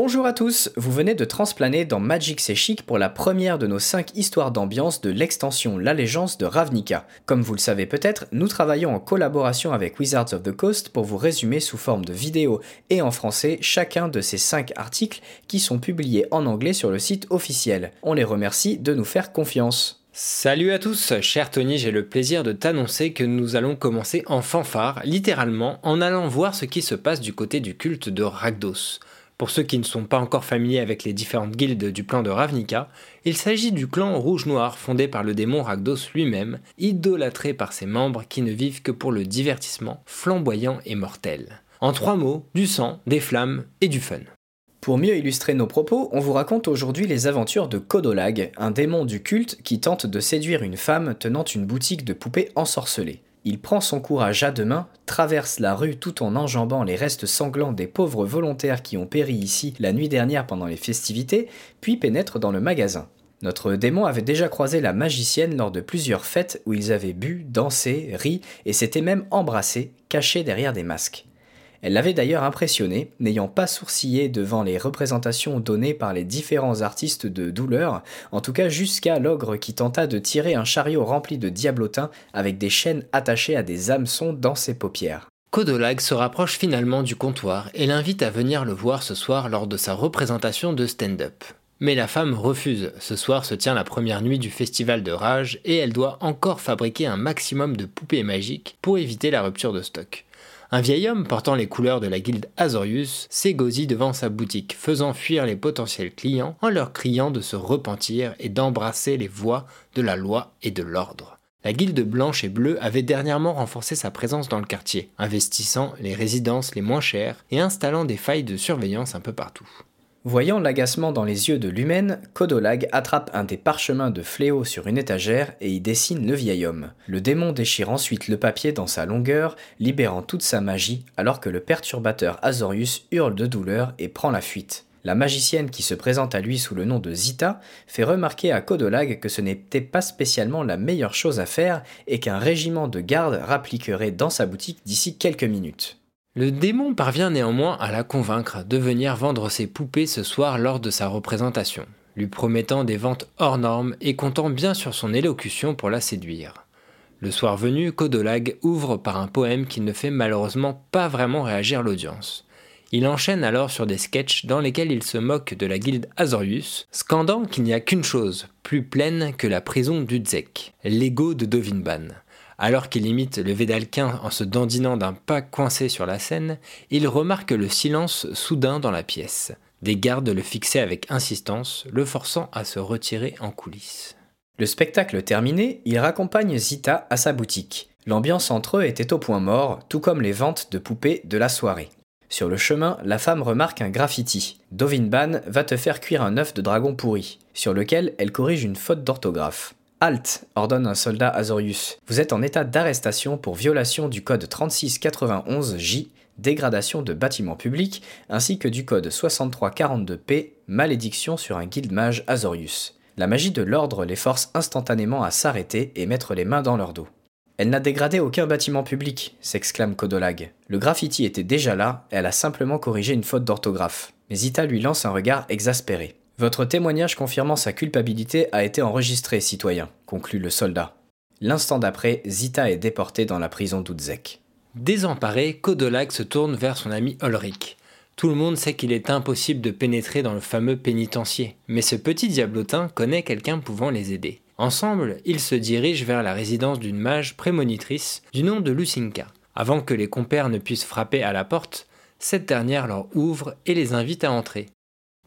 Bonjour à tous, vous venez de transplaner dans Magic C'est pour la première de nos 5 histoires d'ambiance de l'extension L'Allégeance de Ravnica. Comme vous le savez peut-être, nous travaillons en collaboration avec Wizards of the Coast pour vous résumer sous forme de vidéo et en français chacun de ces 5 articles qui sont publiés en anglais sur le site officiel. On les remercie de nous faire confiance. Salut à tous, cher Tony, j'ai le plaisir de t'annoncer que nous allons commencer en fanfare, littéralement, en allant voir ce qui se passe du côté du culte de Rakdos. Pour ceux qui ne sont pas encore familiers avec les différentes guildes du plan de Ravnica, il s'agit du clan rouge-noir fondé par le démon Rakdos lui-même, idolâtré par ses membres qui ne vivent que pour le divertissement flamboyant et mortel. En trois mots, du sang, des flammes et du fun. Pour mieux illustrer nos propos, on vous raconte aujourd'hui les aventures de Kodolag, un démon du culte qui tente de séduire une femme tenant une boutique de poupées ensorcelées. Il prend son courage à deux mains, traverse la rue tout en enjambant les restes sanglants des pauvres volontaires qui ont péri ici la nuit dernière pendant les festivités, puis pénètre dans le magasin. Notre démon avait déjà croisé la magicienne lors de plusieurs fêtes où ils avaient bu, dansé, ri et s'étaient même embrassés, cachés derrière des masques. Elle l'avait d'ailleurs impressionné, n'ayant pas sourcillé devant les représentations données par les différents artistes de douleur, en tout cas jusqu'à l'ogre qui tenta de tirer un chariot rempli de diablotins avec des chaînes attachées à des hameçons dans ses paupières. Kodolag se rapproche finalement du comptoir et l'invite à venir le voir ce soir lors de sa représentation de stand-up. Mais la femme refuse. Ce soir se tient la première nuit du festival de rage et elle doit encore fabriquer un maximum de poupées magiques pour éviter la rupture de stock. Un vieil homme portant les couleurs de la guilde Azorius s'égosie devant sa boutique, faisant fuir les potentiels clients en leur criant de se repentir et d'embrasser les voies de la loi et de l'ordre. La guilde blanche et bleue avait dernièrement renforcé sa présence dans le quartier, investissant les résidences les moins chères et installant des failles de surveillance un peu partout. Voyant l'agacement dans les yeux de l'humaine, Kodolag attrape un des parchemins de fléau sur une étagère et y dessine le vieil homme. Le démon déchire ensuite le papier dans sa longueur, libérant toute sa magie, alors que le perturbateur Azorius hurle de douleur et prend la fuite. La magicienne qui se présente à lui sous le nom de Zita fait remarquer à Kodolag que ce n'était pas spécialement la meilleure chose à faire et qu'un régiment de garde rappliquerait dans sa boutique d'ici quelques minutes. Le démon parvient néanmoins à la convaincre de venir vendre ses poupées ce soir lors de sa représentation, lui promettant des ventes hors normes et comptant bien sur son élocution pour la séduire. Le soir venu, Kodolag ouvre par un poème qui ne fait malheureusement pas vraiment réagir l'audience. Il enchaîne alors sur des sketchs dans lesquels il se moque de la guilde Azorius, scandant qu'il n'y a qu'une chose plus pleine que la prison d'Udzek, l'ego de Dovinban. Alors qu'il imite le Védalquin en se dandinant d'un pas coincé sur la scène, il remarque le silence soudain dans la pièce. Des gardes le fixaient avec insistance, le forçant à se retirer en coulisses. Le spectacle terminé, il raccompagne Zita à sa boutique. L'ambiance entre eux était au point mort, tout comme les ventes de poupées de la soirée. Sur le chemin, la femme remarque un graffiti. Dovinban va te faire cuire un œuf de dragon pourri, sur lequel elle corrige une faute d'orthographe. Halt, ordonne un soldat Azorius. Vous êtes en état d'arrestation pour violation du code 3691J, dégradation de bâtiments publics, ainsi que du code 6342P, malédiction sur un guild mage Azorius. La magie de l'ordre les force instantanément à s'arrêter et mettre les mains dans leur dos. Elle n'a dégradé aucun bâtiment public, s'exclame Kodolag. Le graffiti était déjà là, elle a simplement corrigé une faute d'orthographe. Mais Zita lui lance un regard exaspéré. Votre témoignage confirmant sa culpabilité a été enregistré, citoyen, conclut le soldat. L'instant d'après, Zita est déportée dans la prison d'Udzek. Désemparé, Kodolag se tourne vers son ami Ulrich. Tout le monde sait qu'il est impossible de pénétrer dans le fameux pénitencier, mais ce petit diablotin connaît quelqu'un pouvant les aider. Ensemble, ils se dirigent vers la résidence d'une mage prémonitrice du nom de Lucinka. Avant que les compères ne puissent frapper à la porte, cette dernière leur ouvre et les invite à entrer.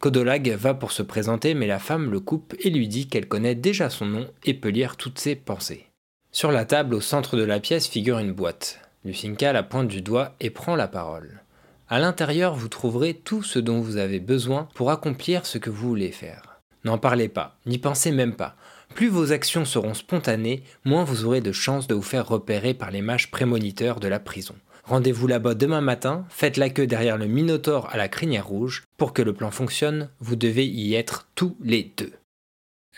Kodolag va pour se présenter, mais la femme le coupe et lui dit qu'elle connaît déjà son nom et peut lire toutes ses pensées. Sur la table au centre de la pièce figure une boîte. Lucinka la pointe du doigt et prend la parole. À l'intérieur, vous trouverez tout ce dont vous avez besoin pour accomplir ce que vous voulez faire. N'en parlez pas, n'y pensez même pas. Plus vos actions seront spontanées, moins vous aurez de chances de vous faire repérer par les mages prémoniteurs de la prison. Rendez-vous là-bas demain matin, faites la queue derrière le Minotaure à la crinière rouge. Pour que le plan fonctionne, vous devez y être tous les deux.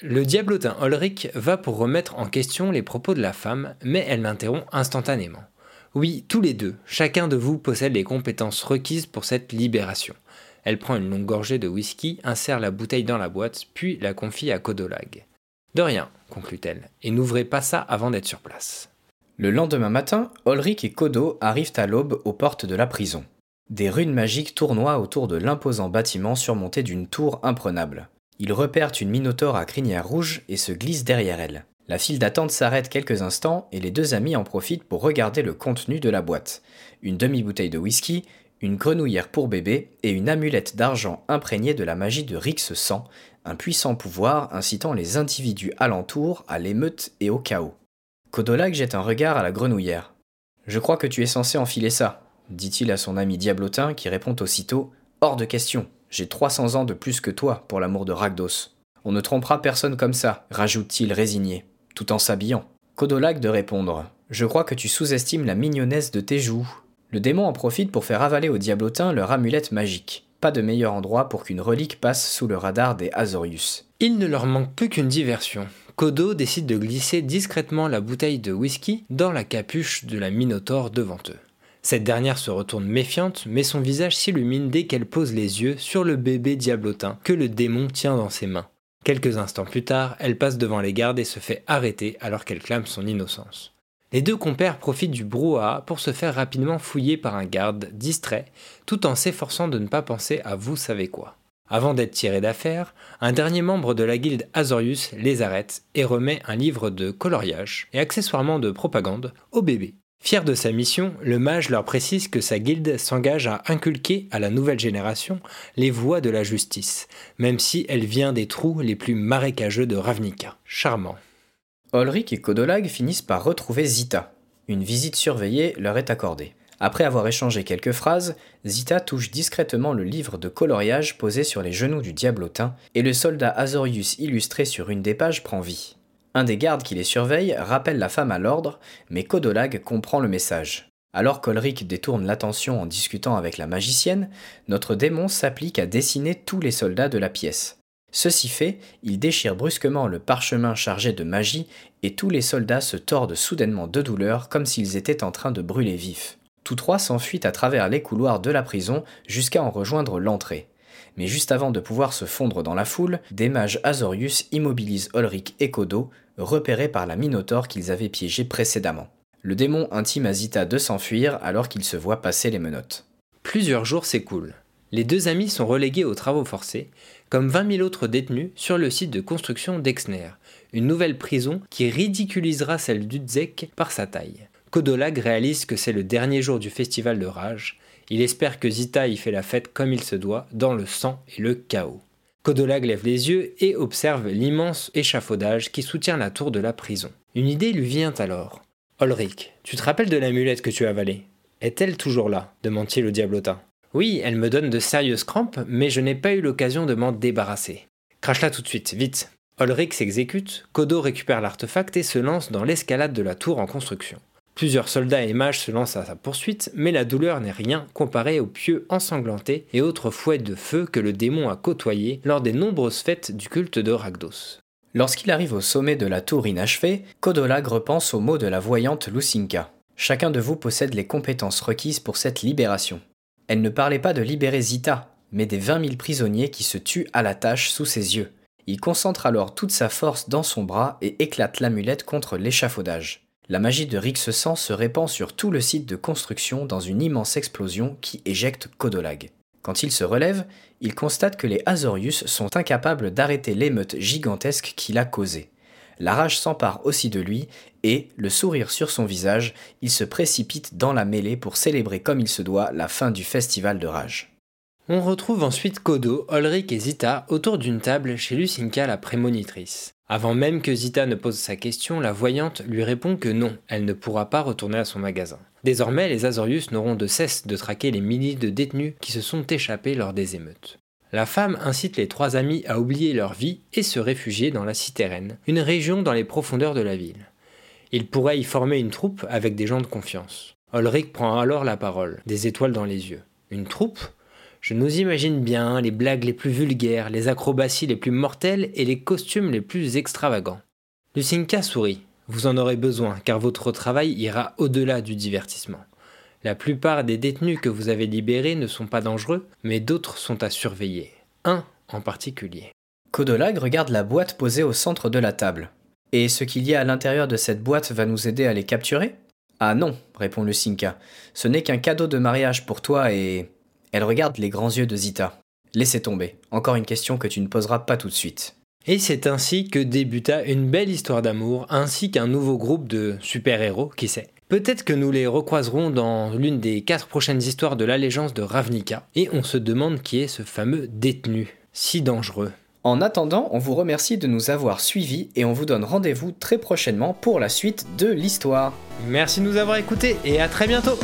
Le diablotin Ulrich va pour remettre en question les propos de la femme, mais elle l'interrompt instantanément. Oui, tous les deux, chacun de vous possède les compétences requises pour cette libération. Elle prend une longue gorgée de whisky, insère la bouteille dans la boîte, puis la confie à Codolag. De rien, conclut-elle, et n'ouvrez pas ça avant d'être sur place. Le lendemain matin, Ulrich et Kodo arrivent à l'aube aux portes de la prison. Des runes magiques tournoient autour de l'imposant bâtiment surmonté d'une tour imprenable. Ils repèrent une minotaure à crinière rouge et se glissent derrière elle. La file d'attente s'arrête quelques instants et les deux amis en profitent pour regarder le contenu de la boîte. Une demi-bouteille de whisky, une grenouillère pour bébé et une amulette d'argent imprégnée de la magie de Rix sang, un puissant pouvoir incitant les individus alentours à l'émeute et au chaos. Kodolag jette un regard à la grenouillère. Je crois que tu es censé enfiler ça, dit-il à son ami diablotin qui répond aussitôt Hors de question, j'ai 300 ans de plus que toi pour l'amour de Ragdos. On ne trompera personne comme ça, rajoute-t-il résigné, tout en s'habillant. Kodolag de répondre Je crois que tu sous-estimes la mignonnesse de tes joues. Le démon en profite pour faire avaler aux diablotins leur amulette magique. Pas de meilleur endroit pour qu'une relique passe sous le radar des Azorius. Il ne leur manque plus qu'une diversion. Kodo décide de glisser discrètement la bouteille de whisky dans la capuche de la Minotaure devant eux. Cette dernière se retourne méfiante, mais son visage s'illumine dès qu'elle pose les yeux sur le bébé diablotin que le démon tient dans ses mains. Quelques instants plus tard, elle passe devant les gardes et se fait arrêter alors qu'elle clame son innocence. Les deux compères profitent du brouhaha pour se faire rapidement fouiller par un garde distrait, tout en s'efforçant de ne pas penser à vous savez quoi. Avant d'être tiré d'affaire, un dernier membre de la guilde Azorius les arrête et remet un livre de coloriage et accessoirement de propagande au bébé. Fier de sa mission, le mage leur précise que sa guilde s'engage à inculquer à la nouvelle génération les voies de la justice, même si elle vient des trous les plus marécageux de Ravnica. Charmant. Ulrich et Kodolag finissent par retrouver Zita. Une visite surveillée leur est accordée. Après avoir échangé quelques phrases, Zita touche discrètement le livre de coloriage posé sur les genoux du diablotin et le soldat Azorius illustré sur une des pages prend vie. Un des gardes qui les surveille rappelle la femme à l'ordre, mais Kodolag comprend le message. Alors qu'Olric détourne l'attention en discutant avec la magicienne, notre démon s'applique à dessiner tous les soldats de la pièce. Ceci fait, il déchire brusquement le parchemin chargé de magie et tous les soldats se tordent soudainement de douleur comme s'ils étaient en train de brûler vifs. Tous trois s'enfuient à travers les couloirs de la prison jusqu'à en rejoindre l'entrée. Mais juste avant de pouvoir se fondre dans la foule, des mages Azorius immobilisent Ulrich et Kodo, repérés par la Minotaure qu'ils avaient piégé précédemment. Le démon intime à de s'enfuir alors qu'il se voit passer les menottes. Plusieurs jours s'écoulent. Les deux amis sont relégués aux travaux forcés, comme 20 000 autres détenus sur le site de construction d'Exner, une nouvelle prison qui ridiculisera celle d'Udzek par sa taille. Kodolag réalise que c'est le dernier jour du festival de rage. Il espère que Zita y fait la fête comme il se doit, dans le sang et le chaos. Kodolag lève les yeux et observe l'immense échafaudage qui soutient la tour de la prison. Une idée lui vient alors. Ulrich, tu te rappelles de l'amulette que tu as avalée? Est-elle toujours là? demande-t-il au diablotin. Oui, elle me donne de sérieuses crampes, mais je n'ai pas eu l'occasion de m'en débarrasser. Crache-la tout de suite, vite. Ulrich s'exécute, Kodo récupère l'artefact et se lance dans l'escalade de la tour en construction. Plusieurs soldats et mages se lancent à sa poursuite, mais la douleur n'est rien comparée aux pieux ensanglantés et autres fouets de feu que le démon a côtoyés lors des nombreuses fêtes du culte de Ragdos. Lorsqu'il arrive au sommet de la tour inachevée, Kodolag repense aux mots de la voyante Lucinka. Chacun de vous possède les compétences requises pour cette libération. Elle ne parlait pas de libérer Zita, mais des 20 000 prisonniers qui se tuent à la tâche sous ses yeux. Il concentre alors toute sa force dans son bras et éclate l'amulette contre l'échafaudage. La magie de Rixesan se répand sur tout le site de construction dans une immense explosion qui éjecte Kodolag. Quand il se relève, il constate que les Azorius sont incapables d'arrêter l'émeute gigantesque qu'il a causée. La rage s'empare aussi de lui, et, le sourire sur son visage, il se précipite dans la mêlée pour célébrer comme il se doit la fin du festival de rage. On retrouve ensuite Kodo, Ulrich et Zita autour d'une table chez Lucinka la prémonitrice. Avant même que Zita ne pose sa question, la voyante lui répond que non, elle ne pourra pas retourner à son magasin. Désormais, les Azorius n'auront de cesse de traquer les milliers de détenus qui se sont échappés lors des émeutes. La femme incite les trois amis à oublier leur vie et se réfugier dans la Citérène, une région dans les profondeurs de la ville. Ils pourraient y former une troupe avec des gens de confiance. Ulrich prend alors la parole, des étoiles dans les yeux. Une troupe? Je nous imagine bien les blagues les plus vulgaires, les acrobaties les plus mortelles et les costumes les plus extravagants. Lucinka sourit. Vous en aurez besoin, car votre travail ira au-delà du divertissement. La plupart des détenus que vous avez libérés ne sont pas dangereux, mais d'autres sont à surveiller. Un en particulier. Codolag regarde la boîte posée au centre de la table. Et ce qu'il y a à l'intérieur de cette boîte va nous aider à les capturer? Ah non, répond le Sinka. Ce n'est qu'un cadeau de mariage pour toi et. Elle regarde les grands yeux de Zita. Laissez tomber. Encore une question que tu ne poseras pas tout de suite. Et c'est ainsi que débuta une belle histoire d'amour, ainsi qu'un nouveau groupe de super-héros, qui sait. Peut-être que nous les recroiserons dans l'une des quatre prochaines histoires de l'allégeance de Ravnica, et on se demande qui est ce fameux détenu, si dangereux. En attendant, on vous remercie de nous avoir suivis et on vous donne rendez-vous très prochainement pour la suite de l'histoire. Merci de nous avoir écoutés et à très bientôt